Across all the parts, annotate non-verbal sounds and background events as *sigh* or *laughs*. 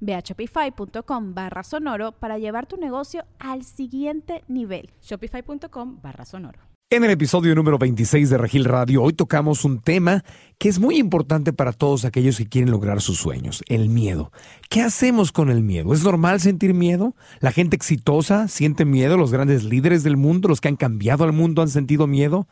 Ve a shopify.com barra sonoro para llevar tu negocio al siguiente nivel. Shopify.com barra sonoro. En el episodio número 26 de Regil Radio, hoy tocamos un tema que es muy importante para todos aquellos que quieren lograr sus sueños, el miedo. ¿Qué hacemos con el miedo? ¿Es normal sentir miedo? ¿La gente exitosa siente miedo? ¿Los grandes líderes del mundo, los que han cambiado al mundo, han sentido miedo?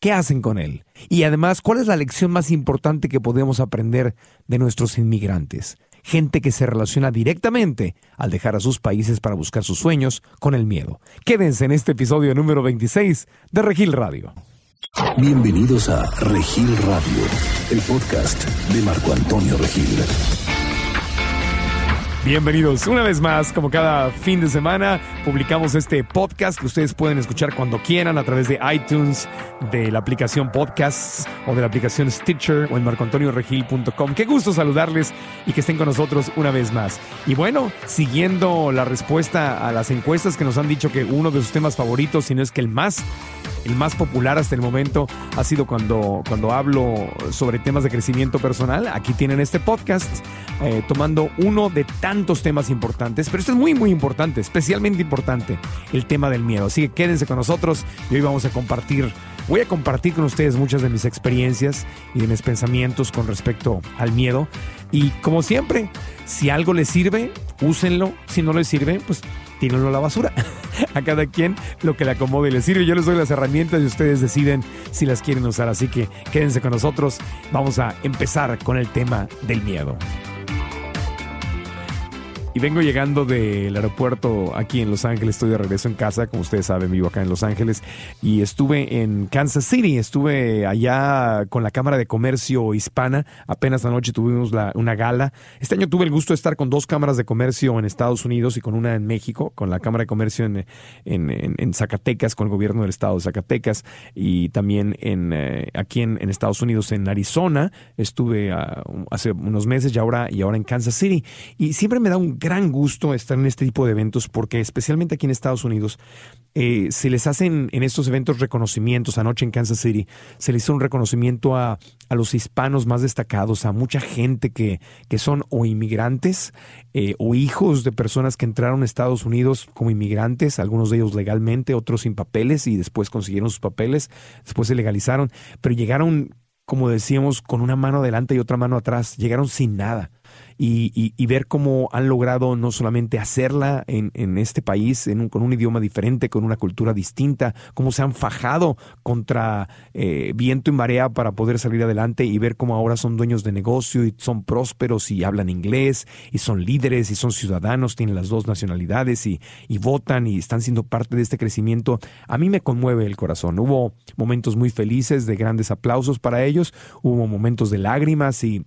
¿Qué hacen con él? Y además, ¿cuál es la lección más importante que podemos aprender de nuestros inmigrantes? Gente que se relaciona directamente al dejar a sus países para buscar sus sueños con el miedo. Quédense en este episodio número 26 de Regil Radio. Bienvenidos a Regil Radio, el podcast de Marco Antonio Regil. Bienvenidos una vez más, como cada fin de semana, publicamos este podcast que ustedes pueden escuchar cuando quieran a través de iTunes, de la aplicación Podcasts o de la aplicación Stitcher o en marcoantonioregil.com. Qué gusto saludarles y que estén con nosotros una vez más. Y bueno, siguiendo la respuesta a las encuestas que nos han dicho que uno de sus temas favoritos, si no es que el más, el más popular hasta el momento ha sido cuando, cuando hablo sobre temas de crecimiento personal. Aquí tienen este podcast eh, tomando uno de tantos temas importantes, pero esto es muy, muy importante, especialmente importante, el tema del miedo. Así que quédense con nosotros y hoy vamos a compartir, voy a compartir con ustedes muchas de mis experiencias y de mis pensamientos con respecto al miedo. Y como siempre, si algo les sirve, úsenlo. Si no les sirve, pues tírenlo a la basura. *laughs* a cada quien lo que le acomode y le sirve. Yo les doy las herramientas y ustedes deciden si las quieren usar. Así que quédense con nosotros. Vamos a empezar con el tema del miedo. Y vengo llegando del aeropuerto aquí en Los Ángeles, estoy de regreso en casa, como ustedes saben, vivo acá en Los Ángeles. Y estuve en Kansas City, estuve allá con la Cámara de Comercio Hispana, apenas anoche tuvimos una gala. Este año tuve el gusto de estar con dos cámaras de comercio en Estados Unidos y con una en México, con la Cámara de Comercio en, en, Zacatecas, con el gobierno del estado de Zacatecas. Y también en, eh, aquí en, Estados Unidos, en Arizona, estuve ah, hace unos meses y ahora, y ahora en Kansas City. Y siempre me da un gran gusto estar en este tipo de eventos porque especialmente aquí en Estados Unidos eh, se les hacen en estos eventos reconocimientos. Anoche en Kansas City se les hizo un reconocimiento a, los hispanos más destacados, a mucha gente que, que son o inmigrantes eh, o hijos de personas que entraron a Estados Unidos como inmigrantes, algunos de ellos legalmente, otros sin papeles y después consiguieron sus papeles, después se legalizaron, pero llegaron como decíamos, con una mano adelante y otra mano atrás. Llegaron sin nada y, ver cómo han logrado no solamente hacerla en, en este país con un idioma diferente, con una cultura distinta, cómo se han fajado contra eh, viento y marea para poder salir adelante y ver cómo ahora son dueños de negocio y son prósperos y hablan inglés y son líderes y son ciudadanos, tienen las dos nacionalidades y, y votan y están siendo parte de este crecimiento. A mí me conmueve el corazón. Hubo momentos muy felices de grandes aplausos para ellos, hubo momentos de lágrimas y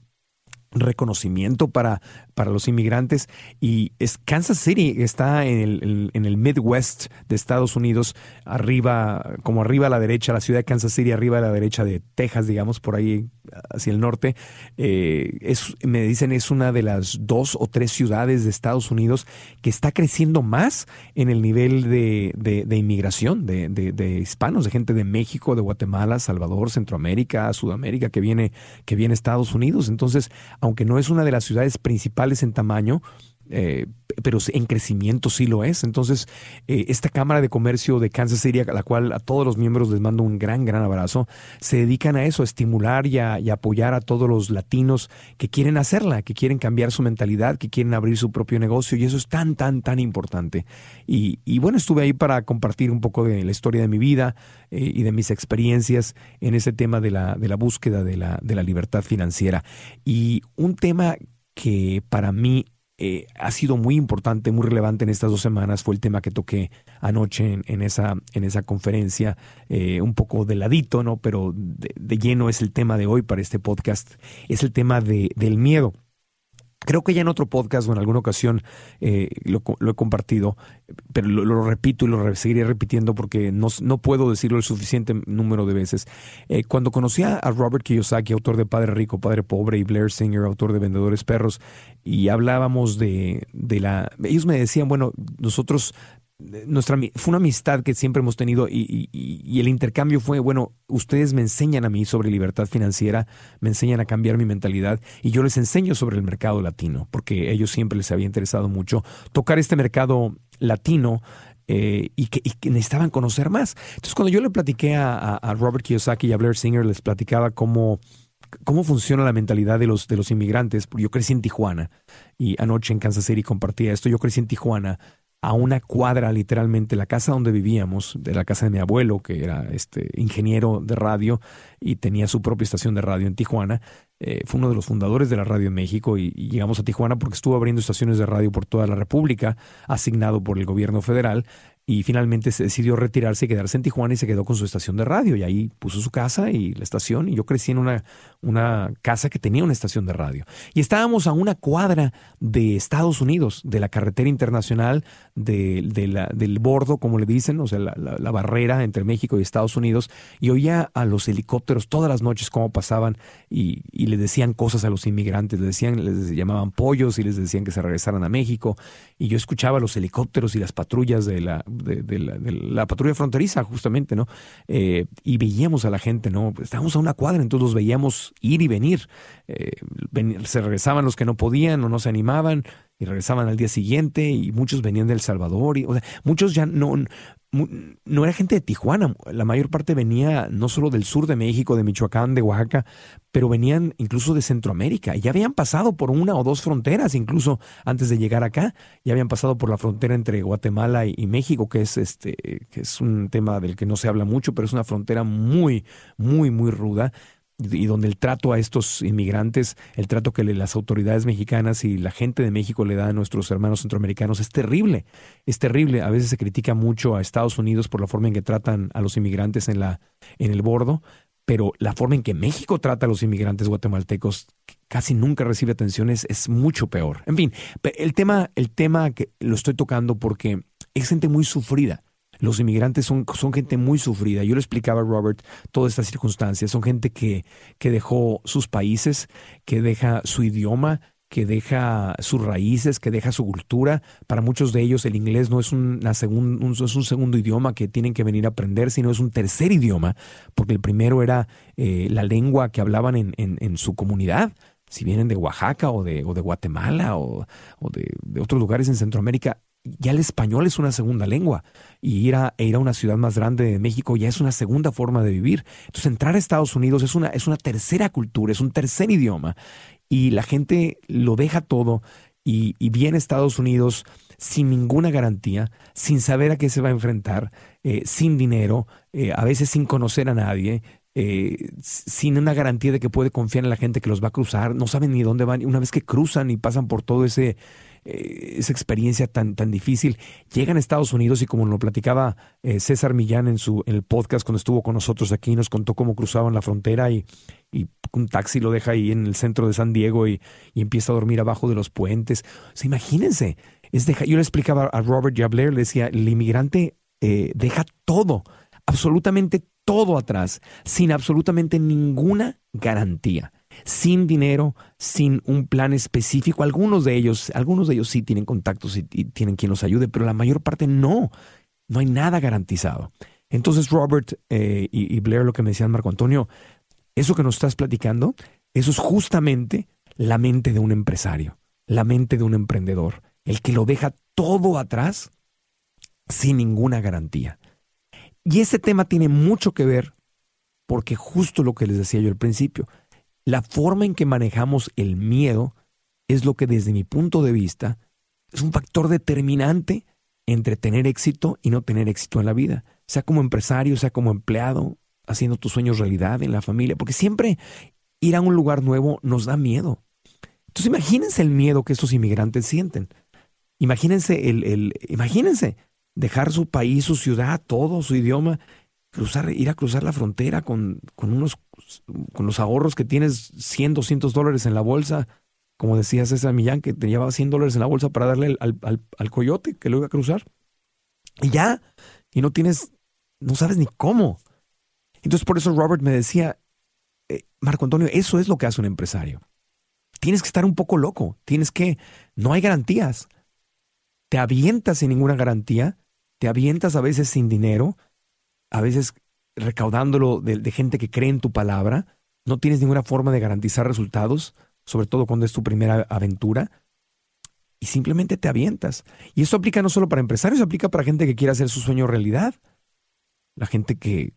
reconocimiento para, para los inmigrantes. Y es Kansas City está en el, en el Midwest de Estados Unidos arriba como arriba a la derecha la ciudad de Kansas City arriba a la derecha de Texas digamos por ahí hacia el norte. Eh, es me dicen es una de las dos o tres ciudades de Estados Unidos que está creciendo más en el nivel de, de, inmigración de, de, hispanos de gente de México de Guatemala Salvador Centroamérica Sudamérica que viene que viene Estados Unidos. Entonces aunque no es una de las ciudades principales en tamaño, eh, pero en crecimiento sí lo es. Entonces, eh, esta Cámara de Comercio de Kansas City, a la cual a todos los miembros les mando un gran, gran abrazo, se dedican a eso, a estimular y, a, apoyar a todos los latinos que quieren hacerla, que quieren cambiar su mentalidad, que quieren abrir su propio negocio y eso es tan, tan, tan importante. Y, bueno, estuve ahí para compartir un poco de la historia de mi vida eh, y de mis experiencias en ese tema de la, de la búsqueda de la, de la libertad financiera. Y un tema que para mí eh, ha sido muy importante, muy relevante en estas dos semanas fue el tema que toqué anoche en, esa, en esa conferencia, eh, un poco de ladito, ¿no? Pero de, lleno es el tema de hoy para este podcast, es el tema de, del miedo. Creo que ya en otro podcast o en alguna ocasión eh, lo, he compartido, pero lo, repito y lo seguiré repitiendo porque no, no, puedo decirlo el suficiente número de veces. Eh, cuando conocí a Robert Kiyosaki, autor de Padre Rico, Padre Pobre, y Blair Singer, autor de Vendedores Perros, y hablábamos de, de la... Ellos me decían, bueno, nosotros nuestra, fue una amistad que siempre hemos tenido y, el intercambio fue, bueno, ustedes me enseñan a mí sobre libertad financiera, me enseñan a cambiar mi mentalidad y yo les enseño sobre el mercado latino, porque ellos siempre les había interesado mucho tocar este mercado latino eh, y, que, necesitaban conocer más. Entonces, cuando yo le platiqué a, Robert Kiyosaki y a Blair Singer, les platicaba cómo cómo funciona la mentalidad de los, de los inmigrantes. Yo crecí en Tijuana y anoche en Kansas City compartía esto. Yo crecí en Tijuana a una cuadra literalmente la casa donde vivíamos, de la casa de mi abuelo, que era este ingeniero de radio y tenía su propia estación de radio en Tijuana. Eh, fue uno de los fundadores de la radio en México y, y, llegamos a Tijuana porque estuvo abriendo estaciones de radio por toda la República, asignado por el gobierno federal y finalmente se decidió retirarse y quedarse en Tijuana y se quedó con su estación de radio. Y ahí puso su casa y la estación y yo crecí en una, una casa que tenía una estación de radio. Y estábamos a una cuadra de Estados Unidos, de la carretera internacional, de, la, del bordo, como le dicen, o sea, la, la, barrera entre México y Estados Unidos y oía a los helicópteros todas las noches cómo pasaban y, y le decían cosas a los inmigrantes, les decían, les llamaban pollos y les decían que se regresaran a México. Y yo escuchaba los helicópteros y las patrullas de la de, la, patrulla fronteriza, justamente, ¿no? Eh, y veíamos a la gente, ¿no? Estábamos a una cuadra, entonces los veíamos ir y venir. Eh, se regresaban los que no podían o no se animaban y regresaban al día siguiente y muchos venían de El Salvador y o sea, muchos ya no no era gente de Tijuana, la mayor parte venía no solo del sur de México, de Michoacán, de Oaxaca, pero venían incluso de Centroamérica. Y ya habían pasado por una o dos fronteras, incluso antes de llegar acá, ya habían pasado por la frontera entre Guatemala y, México, que es este, que es un tema del que no se habla mucho, pero es una frontera muy, muy, muy ruda y donde el trato a estos inmigrantes, el trato que las autoridades mexicanas y la gente de México le da a nuestros hermanos centroamericanos es terrible, es terrible. A veces se critica mucho a Estados Unidos por la forma en que tratan a los inmigrantes en, la, en el bordo, pero la forma en que México trata a los inmigrantes guatemaltecos casi nunca recibe atención, es, es mucho peor. En fin, el tema, el tema que lo estoy tocando porque es gente muy sufrida los inmigrantes son, son gente muy sufrida. Yo le explicaba a Robert todas estas circunstancias. Son gente que, que dejó sus países, que deja su idioma, que deja sus raíces, que deja su cultura. Para muchos de ellos el inglés no es, un, es un segundo idioma que tienen que venir a aprender, sino es un tercer idioma, porque el primero era eh, la lengua que hablaban en, en, su comunidad. Si vienen de Oaxaca o de, Guatemala o, de, otros lugares en Centroamérica, ya el español es una segunda lengua y ir a, ir a una ciudad más grande de México ya es una segunda forma de vivir. Entonces entrar a Estados Unidos es una, es una tercera cultura, es un tercer idioma y la gente lo deja todo y, viene a Estados Unidos sin ninguna garantía, sin saber a qué se va a enfrentar, eh, sin dinero, eh, a veces sin conocer a nadie, eh, sin una garantía de que puede confiar en la gente que los va a cruzar, no saben ni dónde van. Una vez que cruzan y pasan por todo ese eh, esa experiencia tan, tan difícil. Llegan a Estados Unidos y como lo platicaba eh, César Millán en, su, en el podcast cuando estuvo con nosotros aquí, nos contó cómo cruzaban la frontera y, y un taxi lo deja ahí en el centro de San Diego y, empieza a dormir abajo de los puentes. Imagínense, es yo le explicaba a Robert y le decía, el inmigrante eh, deja todo, absolutamente todo atrás, sin absolutamente ninguna garantía sin dinero, sin un plan específico. Algunos de ellos, algunos de ellos sí tienen contactos y, tienen quien los ayude, pero la mayor parte no. No hay nada garantizado. Entonces Robert eh, y, Blair, lo que me decían Marco Antonio, eso que nos estás platicando, eso es justamente la mente de un empresario, la mente de un emprendedor. el que lo deja todo atrás sin ninguna garantía. Y este tema tiene mucho que ver porque justo lo que les decía yo al principio, la forma en que manejamos el miedo es lo que desde mi punto de vista es un factor determinante entre tener éxito y no tener éxito en la vida, sea como empresario, sea como empleado, haciendo tus sueños realidad en la familia, porque siempre ir a un lugar nuevo nos da miedo. Entonces imagínense el miedo que estos inmigrantes sienten. Imagínense el, el imagínense dejar su país, su ciudad, todo, su idioma, cruzar, ir a cruzar la frontera con, con unos, con los ahorros que tienes 100, 200 dólares en la bolsa, como decía César Millán, que te llevaba 100 dólares en la bolsa para darle al, al, al, coyote que lo iba a cruzar. Y ya, y no tienes, no sabes ni cómo. Entonces por eso Robert me decía, eh, Marco Antonio, eso es lo que hace un empresario. Tienes que estar un poco loco, tienes que, no hay garantías. Te avientas sin ninguna garantía, te avientas a veces sin dinero, a veces recaudándolo de, gente que cree en tu palabra, no tienes ninguna forma de garantizar resultados sobre todo cuando es tu primera aventura, y simplemente te avientas. Y esto aplica no solo para empresarios, aplica para gente que quiere hacer su sueño realidad. La gente que,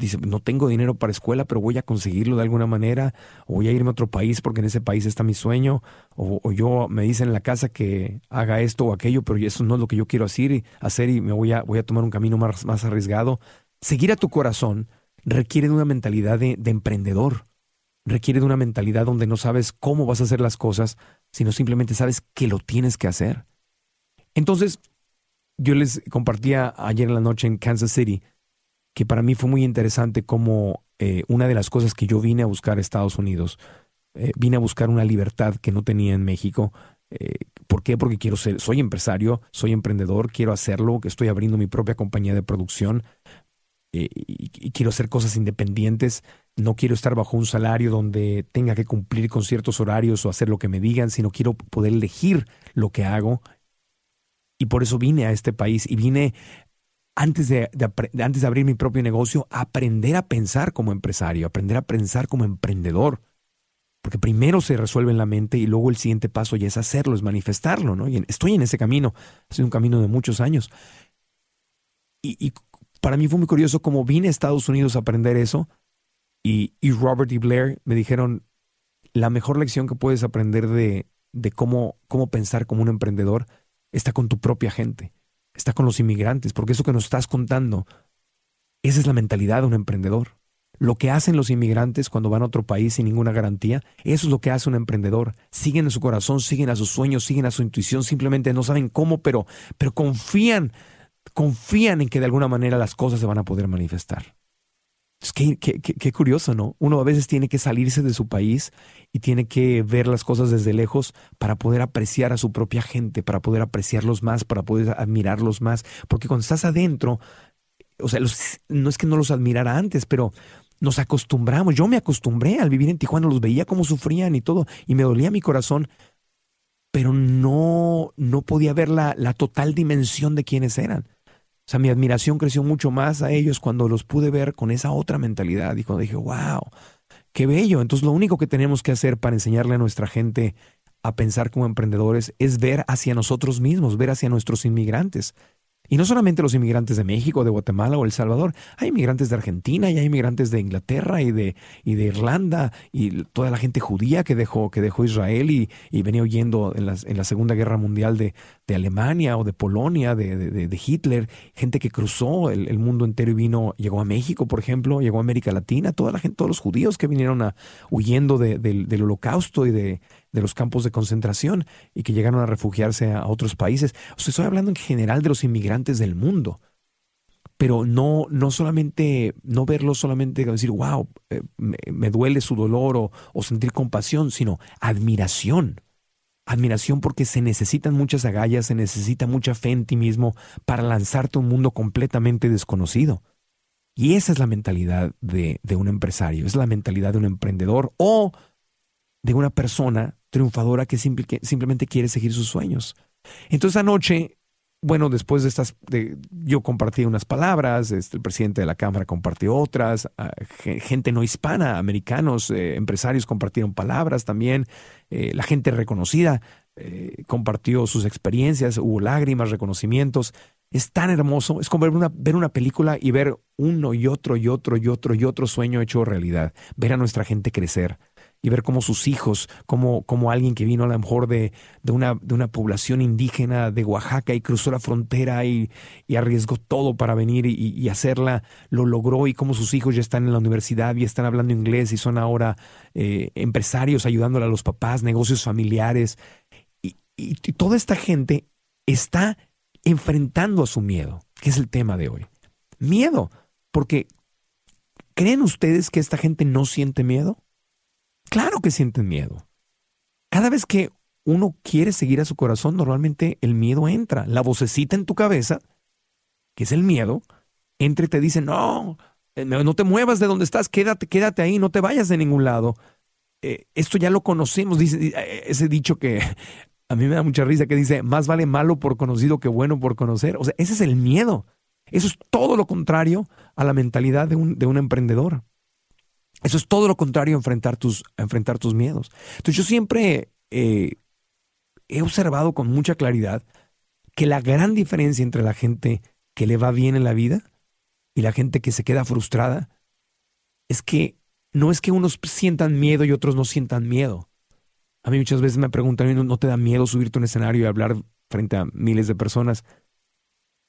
dice, no tengo dinero para escuela, pero voy a conseguirlo de alguna manera, o voy a irme a otro país porque en ese país está mi sueño, o, yo me dicen en la casa que haga esto o aquello, pero eso no es lo que yo quiero hacer, hacer y me voy a, voy a tomar un camino más, más arriesgado. Seguir a tu corazón requiere de una mentalidad de emprendedor requiere de una mentalidad donde no sabes cómo vas a hacer las cosas, sino simplemente sabes que lo tienes que hacer. Entonces, yo les compartía ayer en la noche en Kansas City que para mí fue muy interesante como eh, una de las cosas que yo vine a buscar a Estados Unidos, eh, vine a buscar una libertad que no tenía en México. Eh, ¿Por qué? Porque quiero ser, soy empresario, soy emprendedor, quiero hacerlo, que estoy abriendo mi propia compañía de producción y quiero hacer cosas independientes no quiero estar bajo un salario donde tenga que cumplir con ciertos horarios o hacer lo que me digan, sino quiero poder elegir lo que hago. Y por eso vine a este país y vine antes de, antes de abrir mi propio negocio aprender a pensar como empresario, aprender a pensar como emprendedor. Porque primero se resuelve en la mente y luego el siguiente paso ya es hacerlo, es manifestarlo, ¿no? Estoy en ese camino, ha sido un camino de muchos años. Y, y para mí fue muy curioso cómo vine a Estados Unidos a aprender eso, y, Robert y Blair me dijeron, la mejor lección que puedes aprender de, de cómo, cómo pensar como un emprendedor está con tu propia gente, está con los inmigrantes, porque eso que nos estás contando, esa es la mentalidad de un emprendedor. Lo que hacen los inmigrantes cuando van a otro país sin ninguna garantía, eso es lo que hace un emprendedor. Siguen en su corazón, siguen a sus sueños, siguen a su intuición, simplemente no saben cómo, pero, pero confían, confían en que de alguna manera las cosas se van a poder manifestar. Es que, qué, curioso, ¿no? Uno a veces tiene que salirse de su país y tiene que ver las cosas desde lejos para poder apreciar a su propia gente, para poder apreciarlos más, para poder admirarlos más. Porque cuando estás adentro, o sea, no es que no los admirara antes, pero nos acostumbramos. Yo me acostumbré al vivir en Tijuana, los veía cómo sufrían y todo, y me dolía mi corazón, pero no, no podía ver la, la total dimensión de quiénes eran. Sea, mi admiración creció mucho más a ellos cuando los pude ver con esa otra mentalidad y cuando dije, wow, qué bello. Entonces lo único que tenemos que hacer para enseñarle a nuestra gente a pensar como emprendedores es ver hacia nosotros mismos, ver hacia nuestros inmigrantes. Y no solamente los inmigrantes de México, de Guatemala o El Salvador, hay inmigrantes de Argentina y hay inmigrantes de Inglaterra y de, y de Irlanda y toda la gente judía que dejó, que dejó Israel y, y venía huyendo en la, en la, Segunda Guerra Mundial de, de Alemania o de Polonia, de, de, Hitler, gente que cruzó el, mundo entero y vino, llegó a México, por ejemplo, llegó a América Latina, toda la gente, todos los judíos que vinieron a, huyendo del holocausto y de, de los campos de concentración y que llegaron a refugiarse a otros países. O sea, estoy hablando en general de los inmigrantes del mundo. Pero no, no solamente, no verlo solamente decir, wow, eh, me, duele su dolor o, o sentir compasión, sino admiración. Admiración porque se necesitan muchas agallas, se necesita mucha fe en ti mismo para lanzarte a un mundo completamente desconocido. Y esa es la mentalidad de, de, un empresario, es la mentalidad de un emprendedor o de una persona triunfadora que, simplemente quiere seguir sus sueños. Entonces anoche, bueno, después de estas, yo compartí unas palabras, este, el presidente de la Cámara compartió otras, ah, gente no hispana, americanos, eh, empresarios compartieron palabras también, eh, la gente reconocida eh, compartió sus experiencias, hubo lágrimas, reconocimientos. Es tan hermoso, es como ver una, ver una película y ver uno y otro y otro y otro y otro sueño hecho realidad, ver a nuestra gente crecer y ver cómo sus hijos, como, alguien que vino a lo mejor de, de, una, de una población indígena de Oaxaca y cruzó la frontera y, y arriesgó todo para venir y, y, hacerla, lo logró y cómo sus hijos ya están en la universidad y están hablando inglés y son ahora eh, empresarios ayudándole a los papás, negocios familiares. Y, y toda esta gente está enfrentando a su miedo, que es el tema de hoy. Miedo, porque ¿creen ustedes que esta gente no siente miedo? Claro que sienten miedo. Cada vez que uno quiere seguir a su corazón, normalmente el miedo entra. La vocecita en tu cabeza, que es el miedo, entra y te dice, no, eh, no te muevas de donde estás, quédate, quédate ahí, no te vayas de ningún lado. Eh, esto ya lo conocemos, dice eh, ese dicho que *laughs* a mí me da mucha risa, que dice, más vale malo por conocido que bueno por conocer. O sea, ese es el miedo. Eso es todo lo contrario a la mentalidad de un, de un emprendedor. Eso es todo lo contrario a enfrentar tus, enfrentar tus miedos. Entonces yo siempre eh, he observado con mucha claridad que la gran diferencia entre la gente que le va bien en la vida y la gente que se queda frustrada es que no es que unos sientan miedo y otros no sientan miedo. A mí muchas veces me preguntan, ¿no te da miedo subirte a un escenario y hablar frente a miles de personas?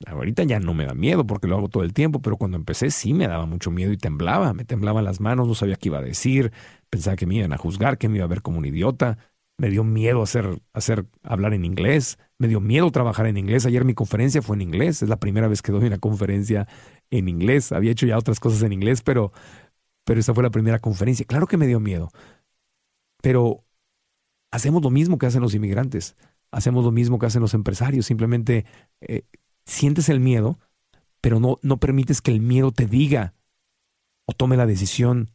Ahorita ya no me da miedo porque lo hago todo el tiempo, pero cuando empecé sí me daba mucho miedo y temblaba, me temblaban las manos, no sabía qué iba a decir, pensaba que me iban a juzgar, que me iba a ver como un idiota, me dio miedo hacer, hacer hablar en inglés, me dio miedo trabajar en inglés. Ayer mi conferencia fue en inglés, es la primera vez que doy una conferencia en inglés. Había hecho ya otras cosas en inglés, pero, pero esa fue la primera conferencia. Claro que me dio miedo, pero hacemos lo mismo que hacen los inmigrantes, hacemos lo mismo que hacen los empresarios, simplemente eh, sientes el miedo, pero no, no permites que el miedo te diga o tome la decisión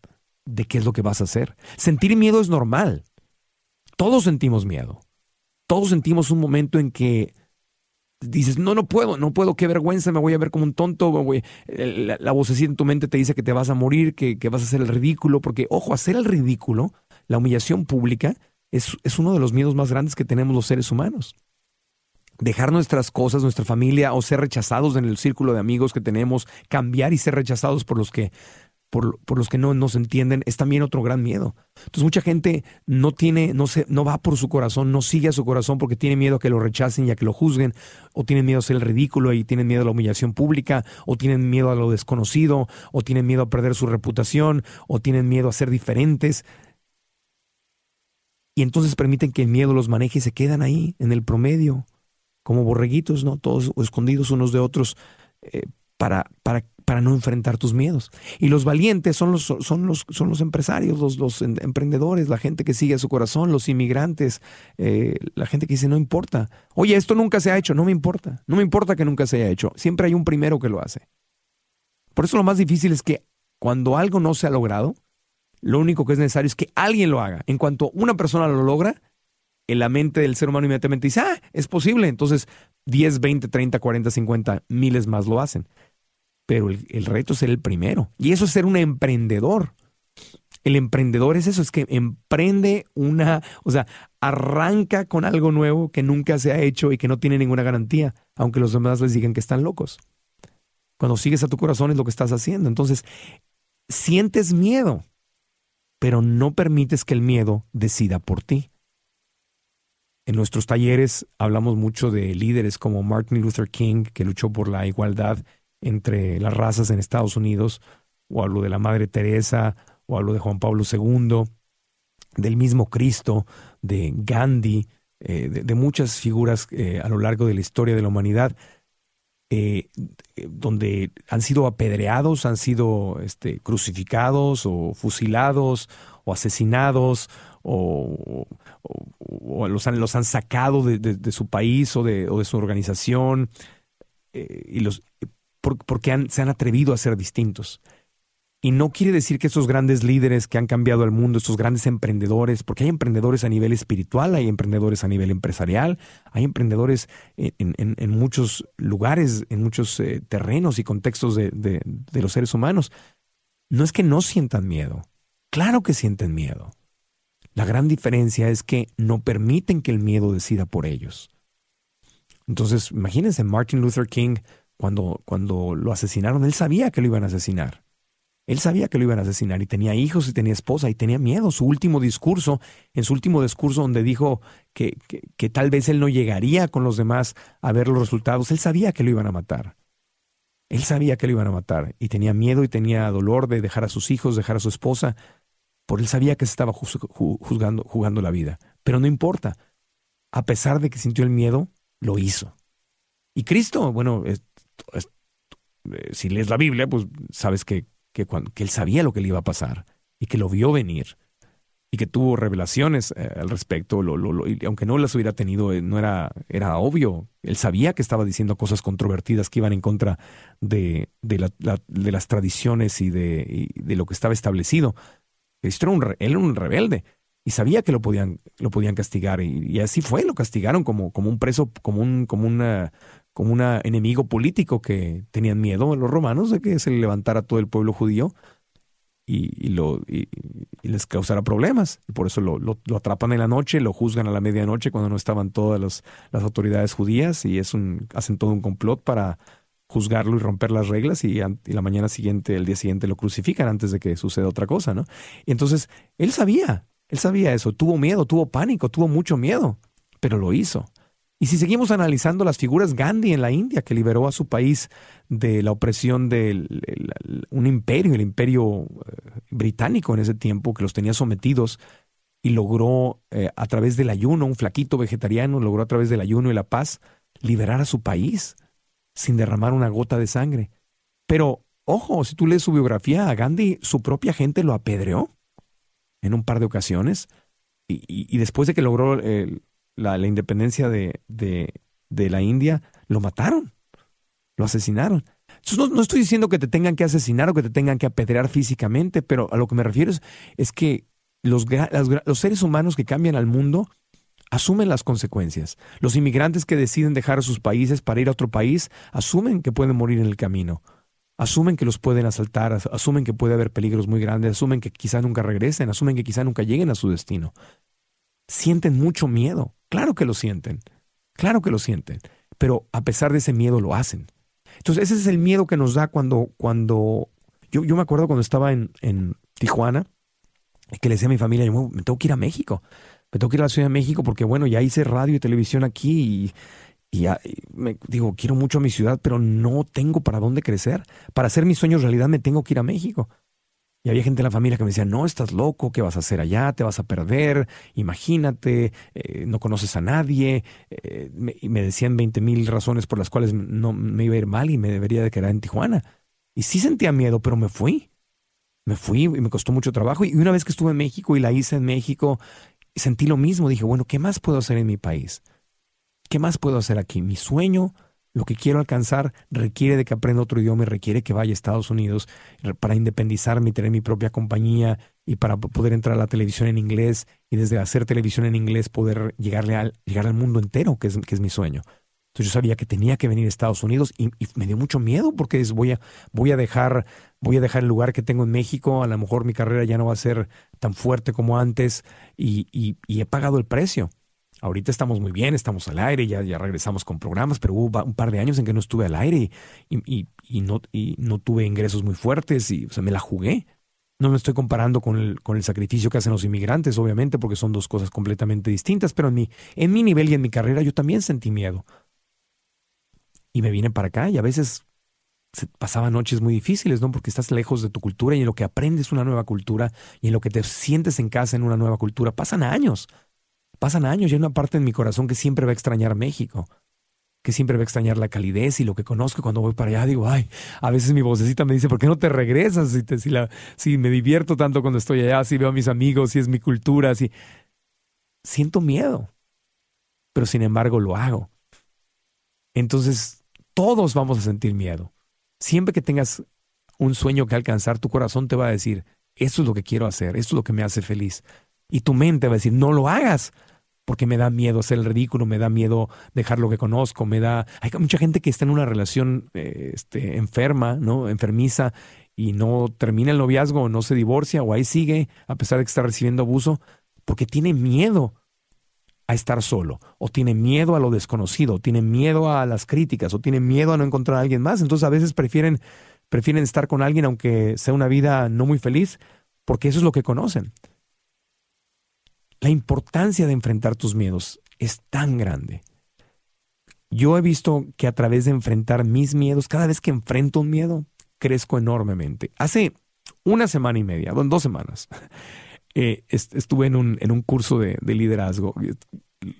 de qué es lo que vas a hacer. Sentir miedo es normal. Todos sentimos miedo. Todos sentimos un momento en que dices, no, no puedo, no puedo, qué vergüenza, me voy a ver como un tonto. La, la vocecita en tu mente te dice que te vas a morir, que, que, vas a hacer el ridículo, porque, ojo, hacer el ridículo, la humillación pública, es, es uno de los miedos más grandes que tenemos los seres humanos dejar nuestras cosas, nuestra familia o ser rechazados en el círculo de amigos que tenemos, cambiar y ser rechazados por los que por, por, los que no nos entienden, es también otro gran miedo. Entonces mucha gente no tiene, no se, no va por su corazón, no sigue a su corazón porque tiene miedo a que lo rechacen y a que lo juzguen, o tienen miedo a ser el ridículo y tienen miedo a la humillación pública, o tienen miedo a lo desconocido, o tienen miedo a perder su reputación, o tienen miedo a ser diferentes. Y entonces permiten que el miedo los maneje y se quedan ahí, en el promedio, como borreguitos, ¿no? Todos escondidos unos de otros eh, para, para, para no enfrentar tus miedos. Y los valientes son los, son los, son los empresarios, los, los emprendedores, la gente que sigue a su corazón, los inmigrantes, eh, la gente que dice, no importa. Oye, esto nunca se ha hecho, no me importa. No me importa que nunca se haya hecho. Siempre hay un primero que lo hace. Por eso lo más difícil es que cuando algo no se ha logrado, lo único que es necesario es que alguien lo haga. En cuanto una persona lo logra, en la mente del ser humano inmediatamente dice, ah, es posible. Entonces 10, 20, 30, 40, 50, miles más lo hacen. Pero el, reto es ser el primero. Y eso es ser un emprendedor. El emprendedor es eso, es que emprende una, o sea, arranca con algo nuevo que nunca se ha hecho y que no tiene ninguna garantía, aunque los demás les digan que están locos. Cuando sigues a tu corazón es lo que estás haciendo. Entonces, sientes miedo, pero no permites que el miedo decida por ti. En nuestros talleres hablamos mucho de líderes como Martin Luther King, que luchó por la igualdad entre las razas en Estados Unidos, o hablo de la Madre Teresa, o hablo de Juan Pablo II, del mismo Cristo, de Gandhi, eh, de, muchas figuras eh, a lo largo de la historia de la humanidad, eh, donde han sido apedreados, han sido este, crucificados o fusilados o asesinados o, los, han, los han sacado de, su país o de, o de su organización eh, y los, porque se han atrevido a ser distintos. Y no quiere decir que estos grandes líderes que han cambiado el mundo, estos grandes emprendedores, porque hay emprendedores a nivel espiritual, hay emprendedores a nivel empresarial, hay emprendedores en, muchos lugares, en muchos eh, terrenos y contextos de, de los seres humanos. No es que no sientan miedo, claro que sienten miedo. La gran diferencia es que no permiten que el miedo decida por ellos. Entonces, imagínense, Martin Luther King, cuando, cuando lo asesinaron, él sabía que lo iban a asesinar. Él sabía que lo iban a asesinar y tenía hijos y tenía esposa y tenía miedo. Su último discurso, en su último discurso donde dijo que, que, tal vez él no llegaría con los demás a ver los resultados, él sabía que lo iban a matar. Él sabía que lo iban a matar y tenía miedo y tenía dolor de dejar a sus hijos, dejar a su esposa, por él sabía que se estaba juzgando, jugando la vida. Pero no importa. A pesar de que sintió el miedo, lo hizo. Y Cristo, bueno, eh, si lees la Biblia, pues sabes que que, él sabía lo que le iba a pasar y que lo vio venir y que tuvo revelaciones eh, al respecto, y aunque no las hubiera tenido, eh, no era, era obvio. Él sabía que estaba diciendo cosas controvertidas que iban en contra de, las tradiciones y de, lo que estaba establecido. Era un, él era un rebelde y sabía que lo podían, lo podían castigar y, así fue, lo castigaron como, como un preso, como un, como una, como un enemigo político que tenían miedo los romanos de que se le levantara todo el pueblo judío y, lo, y, les causara problemas. Y por eso lo, lo, atrapan en la noche, lo juzgan a la medianoche cuando no estaban todas las autoridades judías y es un, hacen todo un complot para juzgarlo y romper las reglas y, la mañana siguiente, el día siguiente lo crucifican antes de que suceda otra cosa, ¿no? Y entonces él sabía, él sabía eso, tuvo miedo, tuvo pánico, tuvo mucho miedo, pero lo hizo. Y si seguimos analizando las figuras Gandhi en la India, que liberó a su país de la opresión de un imperio, el imperio eh, británico en ese tiempo, que los tenía sometidos, y logró eh, a través del ayuno, un flaquito vegetariano, logró a través del ayuno y la paz liberar a su país sin derramar una gota de sangre. Pero, ojo, si tú lees su biografía, a Gandhi su propia gente lo apedreó en un par de ocasiones. Y, después de que logró la, independencia de, la India, lo mataron, lo asesinaron. no, no, estoy diciendo que te tengan que asesinar o que te tengan que apedrear físicamente, pero a lo que me refiero es, que los, los seres humanos que cambian al mundo asumen las consecuencias. Los inmigrantes que deciden dejar sus países para ir a otro país asumen que pueden morir en el camino. Asumen que los pueden asaltar, asumen que puede haber peligros muy grandes, asumen que quizá nunca regresen, asumen que quizá nunca lleguen a su destino. Sienten mucho miedo. Claro que lo sienten, claro que lo sienten, pero a pesar de ese miedo lo hacen. Entonces ese es el miedo que nos da cuando, cuando yo, yo me acuerdo cuando estaba en, en Tijuana, que le decía a mi familia, yo me tengo que ir a México, me tengo que ir a la Ciudad de México porque bueno, ya hice radio y televisión aquí y, y me digo, quiero mucho a mi ciudad, pero no tengo para dónde crecer. Para hacer mis sueños realidad me tengo que ir a México. Y había gente en la familia que me decía, no, estás loco, ¿qué vas a hacer allá? Te vas a perder, imagínate, eh, no conoces a nadie. Eh, y me decían 20 mil razones por las cuales no me iba a ir mal y me debería de quedar en Tijuana. Y sí sentía miedo, pero me fui. Me fui y me costó mucho trabajo. Y una vez que estuve en México y la hice en México, sentí lo mismo. Dije, bueno, ¿qué más puedo hacer en mi país? ¿Qué más puedo hacer aquí? Mi sueño lo que quiero alcanzar requiere de que aprenda otro idioma y requiere que vaya a Estados Unidos para independizarme y tener mi propia compañía y para poder entrar a la televisión en inglés y desde hacer televisión en inglés poder llegarle al, llegar al mundo entero, que es, que es mi sueño. Entonces yo sabía que tenía que venir a Estados Unidos y, me dio mucho miedo porque voy, a, voy, a dejar, voy a dejar el lugar que tengo en México, a lo mejor mi carrera ya no va a ser tan fuerte como antes y, he pagado el precio. Ahorita estamos muy bien, estamos al aire, ya, ya regresamos con programas, pero hubo un par de años en que no estuve al aire y, y, no, y no tuve ingresos muy fuertes y o sea, me la jugué. No me estoy comparando con el, con el sacrificio que hacen los inmigrantes, obviamente, porque son dos cosas completamente distintas, pero en mi, en mi nivel y en mi carrera yo también sentí miedo. Y me vine para acá y a veces se pasaban noches muy difíciles, ¿no? Porque estás lejos de tu cultura y en lo que aprendes una nueva cultura y en lo que te sientes en casa en una nueva cultura, pasan años. Pasan años y hay una parte en mi corazón que siempre va a extrañar México, que siempre va a extrañar la calidez y lo que conozco cuando voy para allá. Digo, ay, a veces mi vocecita me dice, ¿por qué no te regresas? Si, te, si me divierto tanto cuando estoy allá, si veo a mis amigos, si es mi cultura, si... Siento miedo, pero sin embargo lo hago. Entonces, todos vamos a sentir miedo. Siempre que tengas un sueño que alcanzar, tu corazón te va a decir, esto es lo que quiero hacer, esto es lo que me hace feliz. Y tu mente va a decir, no lo hagas, porque me da miedo hacer el ridículo, me da miedo dejar lo que conozco, me da... Hay mucha gente que está en una relación eh, este, enferma, ¿no? Enfermiza y no termina el noviazgo, no se divorcia, o ahí sigue, a pesar de que está recibiendo abuso, porque tiene miedo a estar solo, o tiene miedo a lo desconocido, o tiene miedo a las críticas, o tiene miedo a no encontrar a alguien más. Entonces a veces prefieren, prefieren estar con alguien aunque sea una vida no muy feliz, porque eso es lo que conocen. La importancia de enfrentar tus miedos es tan grande. Yo he visto que a través de enfrentar mis miedos, cada vez que enfrento un miedo, crezco enormemente. Hace una semana y media, dos semanas, eh, estuve en un, en un curso de, de, liderazgo.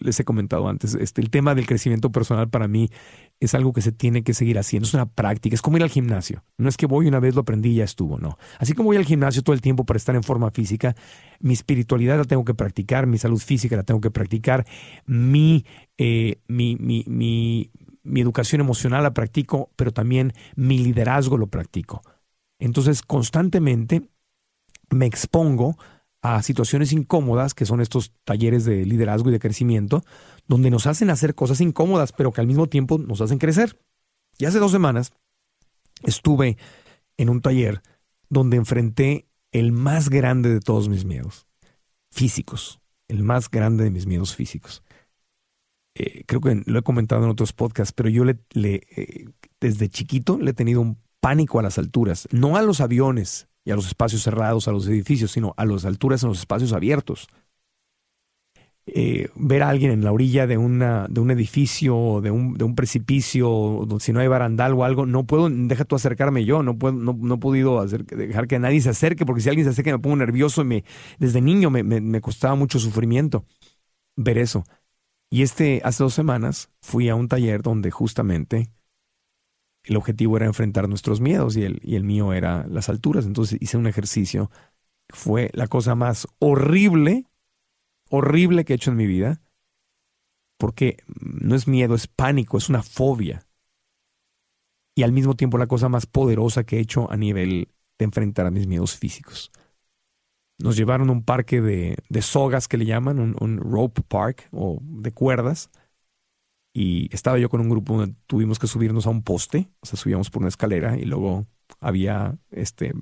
Les he comentado antes, este, el tema del crecimiento personal para mí es algo que se tiene que seguir haciendo, es una práctica, es como ir al gimnasio. No es que voy una vez, lo aprendí y ya estuvo, no. Así como voy al gimnasio todo el tiempo para estar en forma física, mi espiritualidad la tengo que practicar, mi salud física la tengo que practicar, mi, eh, mi, mi, mi, mi educación emocional la practico, pero también mi liderazgo lo practico. Entonces, constantemente me expongo a situaciones incómodas, que son estos talleres de liderazgo y de crecimiento, donde nos hacen hacer cosas incómodas, pero que al mismo tiempo nos hacen crecer. Y hace dos semanas estuve en un taller donde enfrenté el más grande de todos mis miedos físicos, el más grande de mis miedos físicos. Eh, creo que lo he comentado en otros podcasts, pero yo le, eh, desde chiquito le he tenido un pánico a las alturas, no a los aviones y a los espacios cerrados, a los edificios, sino a las alturas en los espacios abiertos. Eh, ver a alguien en la orilla de, una, de un edificio, de un, de un precipicio, si no hay barandal o algo, no puedo, deja tú acercarme yo, no, puedo, no, no he podido hacer, dejar que nadie se acerque, porque si alguien se acerca me pongo nervioso y me, desde niño me, me, me costaba mucho sufrimiento ver eso. Y este, hace dos semanas fui a un taller donde justamente el objetivo era enfrentar nuestros miedos y el, y el mío era las alturas. Entonces hice un ejercicio. Fue la cosa más horrible, horrible que he hecho en mi vida. Porque no es miedo, es pánico, es una fobia. Y al mismo tiempo la cosa más poderosa que he hecho a nivel de enfrentar a mis miedos físicos. Nos llevaron a un parque de, de sogas que le llaman, un, un rope park o de cuerdas y estaba yo con un grupo donde tuvimos que subirnos a un poste, o sea, subíamos por una escalera y luego había este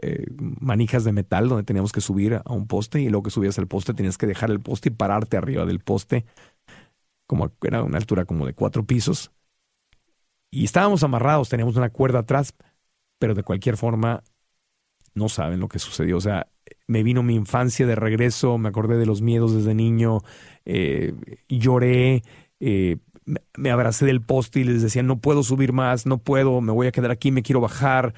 eh, manijas de metal donde teníamos que subir a un poste y luego que subías al poste tenías que dejar el poste y pararte arriba del poste, como era una altura como de cuatro pisos. Y estábamos amarrados, teníamos una cuerda atrás, pero de cualquier forma no saben lo que sucedió. O sea, me vino mi infancia de regreso, me acordé de los miedos desde niño, eh, lloré, eh, me abracé del poste y les decía, no puedo subir más, no puedo, me voy a quedar aquí, me quiero bajar.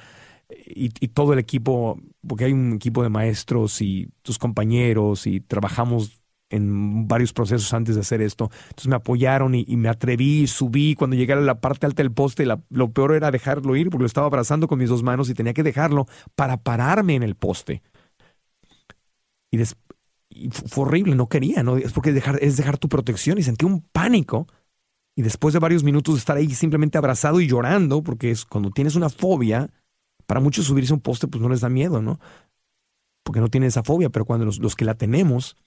Y, todo el equipo, porque hay un equipo de maestros y tus compañeros y trabajamos en varios procesos antes de hacer esto. Entonces me apoyaron y, me atreví, subí. Cuando llegué a la parte alta del poste, lo peor era dejarlo ir porque lo estaba abrazando con mis dos manos y tenía que dejarlo para pararme en el poste. Y, fue horrible, no quería, ¿no? Es porque dejar, es dejar tu protección y sentí un pánico y después de varios minutos de estar ahí simplemente abrazado y llorando, porque es cuando tienes una fobia, para muchos subirse a un poste pues no les da miedo, ¿no? Porque no tienen esa fobia, pero cuando los, que la tenemos,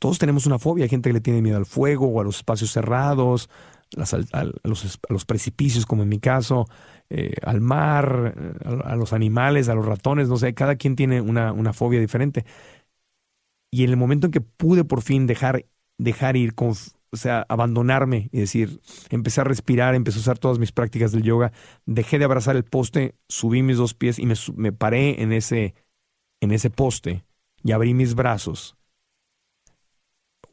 todos tenemos una fobia. Hay gente que le tiene miedo al fuego o a los espacios cerrados, a, los, precipicios, como en mi caso, eh, al mar, a, los animales, a los ratones, no sé, cada quien tiene una, una fobia diferente. Y en el momento en que pude por fin dejar, dejar ir, con, o sea, abandonarme y decir, empecé a respirar, empecé a usar todas mis prácticas del yoga, dejé de abrazar el poste, subí mis dos pies y me, paré en ese, en ese poste y abrí mis brazos.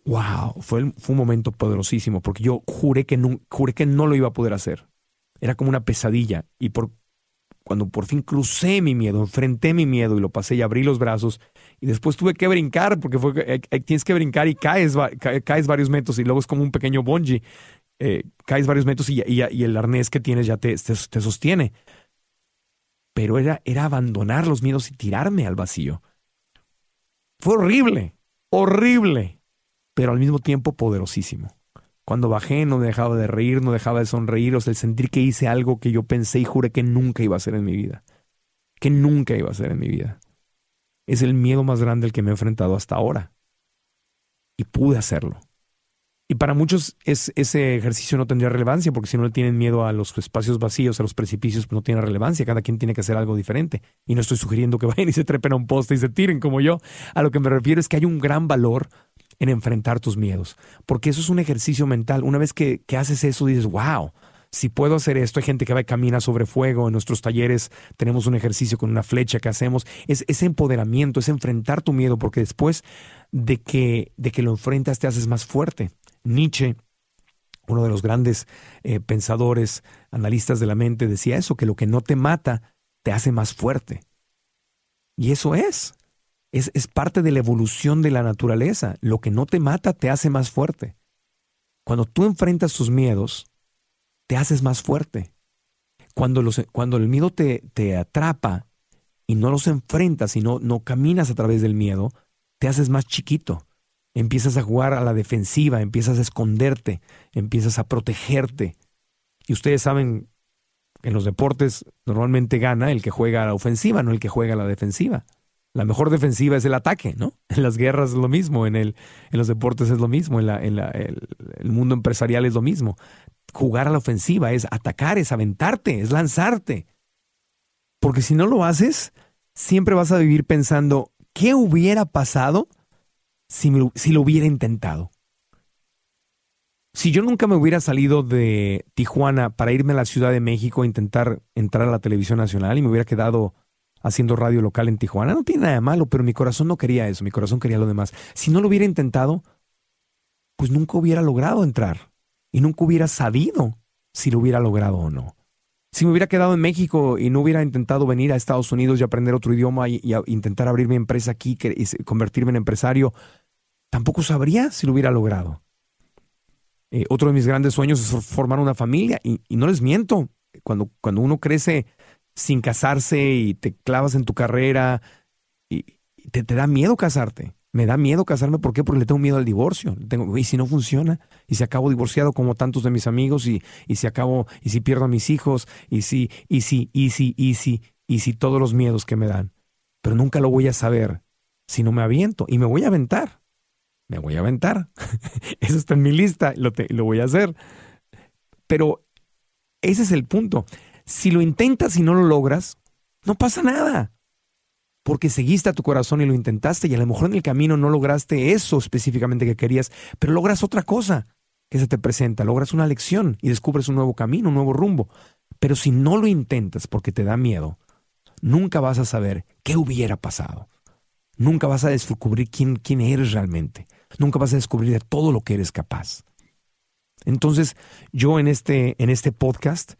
Wow, fue, fue un momento poderosísimo porque yo juré que, no, juré que no lo iba a poder hacer. Era como una pesadilla y por, cuando por fin crucé mi miedo, enfrenté mi miedo y lo pasé y abrí los brazos y después tuve que brincar porque fue, eh, eh, tienes que brincar y caes, caes varios metros y luego es como un pequeño bungee. Eh, caes varios metros y, y, el arnés que tienes ya te, sostiene. Pero era, era abandonar los miedos y tirarme al vacío. Fue horrible, horrible, pero al mismo tiempo poderosísimo. Cuando bajé no dejaba de reír, no dejaba de sonreír, o sea, el sentir que hice algo que yo pensé y juré que nunca iba a hacer en mi vida. Que nunca iba a hacer en mi vida es el miedo más grande al que me he enfrentado hasta ahora. Y pude hacerlo. Y para muchos es, ese ejercicio no tendría relevancia porque si no le tienen miedo a los espacios vacíos, a los precipicios, pues no tiene relevancia. Cada quien tiene que hacer algo diferente. Y no estoy sugiriendo que *laughs* vayan y se trepen a un poste y se tiren como yo. A lo que me refiero es que hay un gran valor en enfrentar tus miedos. Porque eso es un ejercicio mental. Una vez que, que haces eso, dices, wow, si puedo hacer esto, hay gente que va y camina sobre fuego, en nuestros talleres tenemos un ejercicio con una flecha que hacemos, es ese empoderamiento, es enfrentar tu miedo, porque después de que, de que lo enfrentas te haces más fuerte. Nietzsche, uno de los grandes eh, pensadores, analistas de la mente, decía eso, que lo que no te mata te hace más fuerte. Y eso es. es. Es parte de la evolución de la naturaleza. Lo que no te mata te hace más fuerte. Cuando tú enfrentas tus miedos, te haces más fuerte. Cuando, los, cuando el miedo te, te atrapa y no los enfrentas y no, caminas a través del miedo, te haces más chiquito empiezas a jugar a la defensiva, empiezas a esconderte, empiezas a protegerte. Y ustedes saben, en los deportes normalmente gana el que juega a la ofensiva, no el que juega a la defensiva. La mejor defensiva es el ataque, ¿no? *laughs* En las guerras es lo mismo, en, el, en los deportes es lo mismo, en, la, en la, el mundo empresarial es lo mismo. Jugar a la ofensiva es atacar, es aventarte, es lanzarte. Porque si no lo haces, siempre vas a vivir pensando, ¿qué hubiera pasado si, si lo hubiera intentado. Si yo nunca me hubiera salido de Tijuana para irme a la Ciudad de México a intentar entrar a la televisión nacional y me hubiera quedado haciendo radio local en Tijuana, no tiene nada de malo, pero mi corazón no quería eso, mi corazón quería lo demás. Si no lo hubiera intentado, pues nunca hubiera logrado entrar y nunca hubiera sabido si lo hubiera logrado o no. Si me hubiera quedado en México y no hubiera intentado venir a Estados Unidos y aprender otro idioma y, intentar abrir mi empresa aquí y convertirme en empresario, tampoco sabría si lo hubiera logrado. Eh, otro de mis grandes sueños es formar una familia y, no les miento, cuando, cuando uno crece sin casarse y te clavas en tu carrera y, te, da miedo casarte. Me da miedo casarme, ¿por qué? Porque le tengo miedo al divorcio. Tengo, y si no funciona, y si acabo divorciado como tantos de mis amigos, y, y si acabo, y si pierdo a mis hijos, y si, y si, y si, y si, y si todos los miedos que me dan. Pero nunca lo voy a saber si no me aviento, y me voy a aventar me voy a aventar. *laughs* Eso está en mi lista, lo, lo voy a hacer. Pero ese es el punto. Si lo intentas y no lo logras, no pasa nada. Porque seguiste a tu corazón y lo intentaste y a lo mejor en el camino no lograste eso específicamente que querías, pero logras otra cosa que se te presenta, logras una lección y descubres un nuevo camino, un nuevo rumbo. Pero si no lo intentas porque te da miedo, nunca vas a saber qué hubiera pasado. Nunca vas a descubrir quién, quién eres realmente. Nunca vas a descubrir de todo lo que eres capaz. Entonces, yo en este, en este podcast,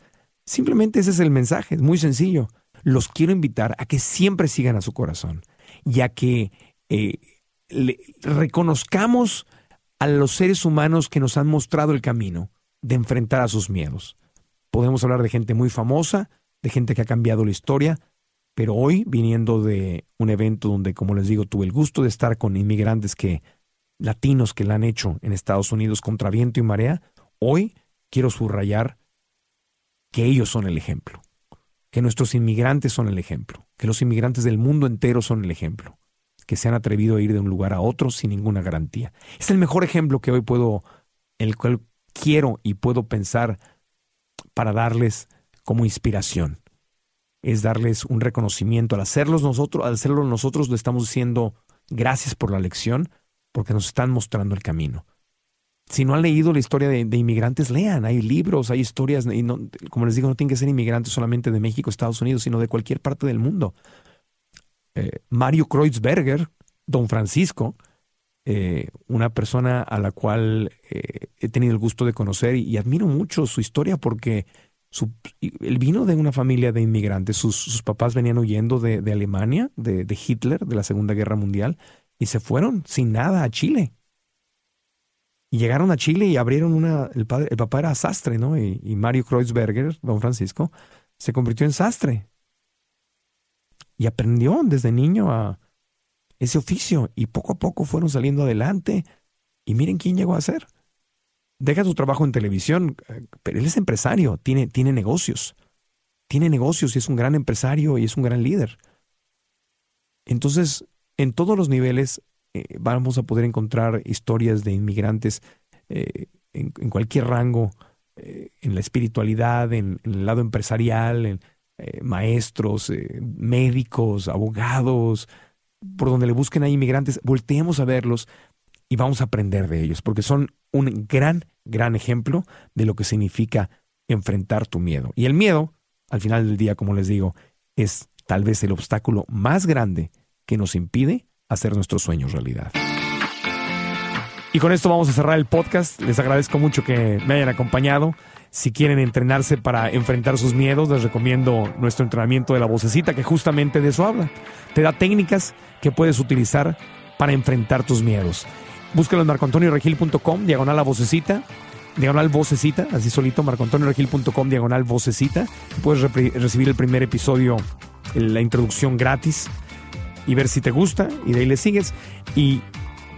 simplemente ese es el mensaje, es muy sencillo. Los quiero invitar a que siempre sigan a su corazón y a que eh, reconozcamos a los seres humanos que nos han mostrado el camino de enfrentar a sus miedos. Podemos hablar de gente muy famosa, de gente que ha cambiado la historia, pero hoy, viniendo de un evento donde, como les digo, tuve el gusto de estar con inmigrantes que latinos que la han hecho en Estados Unidos contra viento y marea, hoy quiero subrayar que ellos son el ejemplo, que nuestros inmigrantes son el ejemplo, que los inmigrantes del mundo entero son el ejemplo, que se han atrevido a ir de un lugar a otro sin ninguna garantía. Es el mejor ejemplo que hoy puedo, el cual quiero y puedo pensar para darles como inspiración. Es darles un reconocimiento. Al hacerlos nosotros, al hacerlo nosotros, le estamos diciendo gracias por la lección, porque nos están mostrando el camino. Si no han leído la historia de, inmigrantes, lean. Hay libros, hay historias. Y no, como les digo, no tienen que ser inmigrantes solamente de México, Estados Unidos, sino de cualquier parte del mundo. Eh, Mario Kreuzberger, Don Francisco, eh, una persona a la cual eh, he tenido el gusto de conocer y, admiro mucho su historia porque él vino de una familia de inmigrantes. Sus, papás venían huyendo de, Alemania, de, de Hitler, de la Segunda Guerra Mundial y se fueron sin nada a Chile. Y llegaron a Chile y abrieron una. El, padre, el papá era sastre, ¿no? Y, Mario Kreuzberger, don Francisco, se convirtió en sastre. Y aprendió desde niño a ese oficio. Y poco a poco fueron saliendo adelante. Y miren quién llegó a ser. Deja su trabajo en televisión, pero él es empresario, tiene, tiene negocios. Tiene negocios y es un gran empresario y es un gran líder. Entonces, en todos los niveles eh, vamos a poder encontrar historias de inmigrantes eh, en, cualquier rango, eh, en la espiritualidad, en, el lado empresarial, en maestros, médicos, abogados, por donde le busquen a inmigrantes, volteemos a verlos y vamos a aprender de ellos, porque son un gran, gran ejemplo de lo que significa enfrentar tu miedo. Y el miedo, al final del día, como les digo, es tal vez el obstáculo más grande que nos impide hacer nuestros sueños realidad. Y con esto vamos a cerrar el podcast. Les agradezco mucho que me hayan acompañado. Si quieren entrenarse para enfrentar sus miedos, les recomiendo nuestro entrenamiento de la vocecita, que justamente de eso habla. Te da técnicas que puedes utilizar para enfrentar tus miedos. Búscalo en marcoantonioregil.com, diagonal la vocecita, diagonal vocecita, así solito, marcoantonioregil.com, diagonal vocecita. Puedes recibir el primer episodio, la introducción gratis y ver si te gusta y de ahí le sigues. Y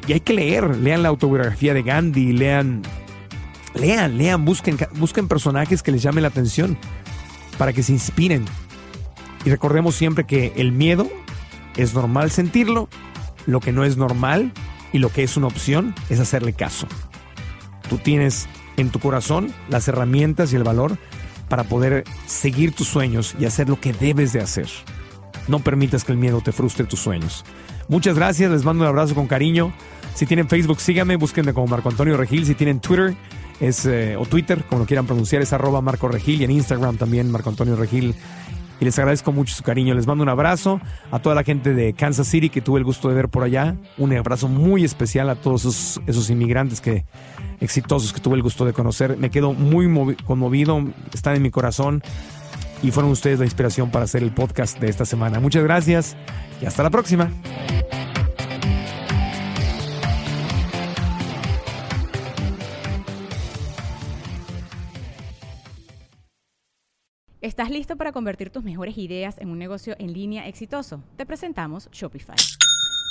y hay que leer, lean la autobiografía de Gandhi, lean, lean, lean, busquen, busquen personajes que les llamen la atención para que se inspiren. Y recordemos siempre que el miedo es normal sentirlo, lo que no es normal y lo que es una opción es hacerle caso. Tú tienes en tu corazón las herramientas y el valor para poder seguir tus sueños y hacer lo que debes de hacer. No permitas que el miedo te frustre tus sueños. Muchas gracias, les mando un abrazo con cariño. Si tienen Facebook, síganme, búsquenme como Marco Antonio Regil. Si tienen Twitter es, eh, o Twitter, como lo quieran pronunciar, es arroba Marco Regil. Y en Instagram también, Marco Antonio Regil. Y les agradezco mucho su cariño. Les mando un abrazo a toda la gente de Kansas City que tuve el gusto de ver por allá. Un abrazo muy especial a todos esos, esos inmigrantes que exitosos que tuve el gusto de conocer. Me quedo muy conmovido, están en mi corazón y fueron ustedes la inspiración para hacer el podcast de esta semana. Muchas gracias y hasta la próxima. ¿Estás listo para convertir tus mejores ideas en un negocio en línea exitoso? Te presentamos Shopify.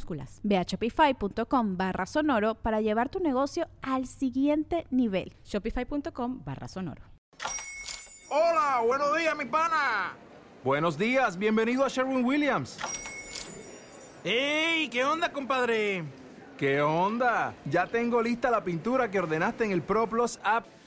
minúsculas Ve a shopify.com barra sonoro para llevar tu negocio al siguiente nivel. Shopify.com barra sonoro. Hola, buenos días, mi pana. Buenos días, bienvenido a Sherwin Williams. ¡Ey! ¿Qué onda, compadre? ¿Qué onda? Ya tengo lista la pintura que ordenaste en el ProPlus app.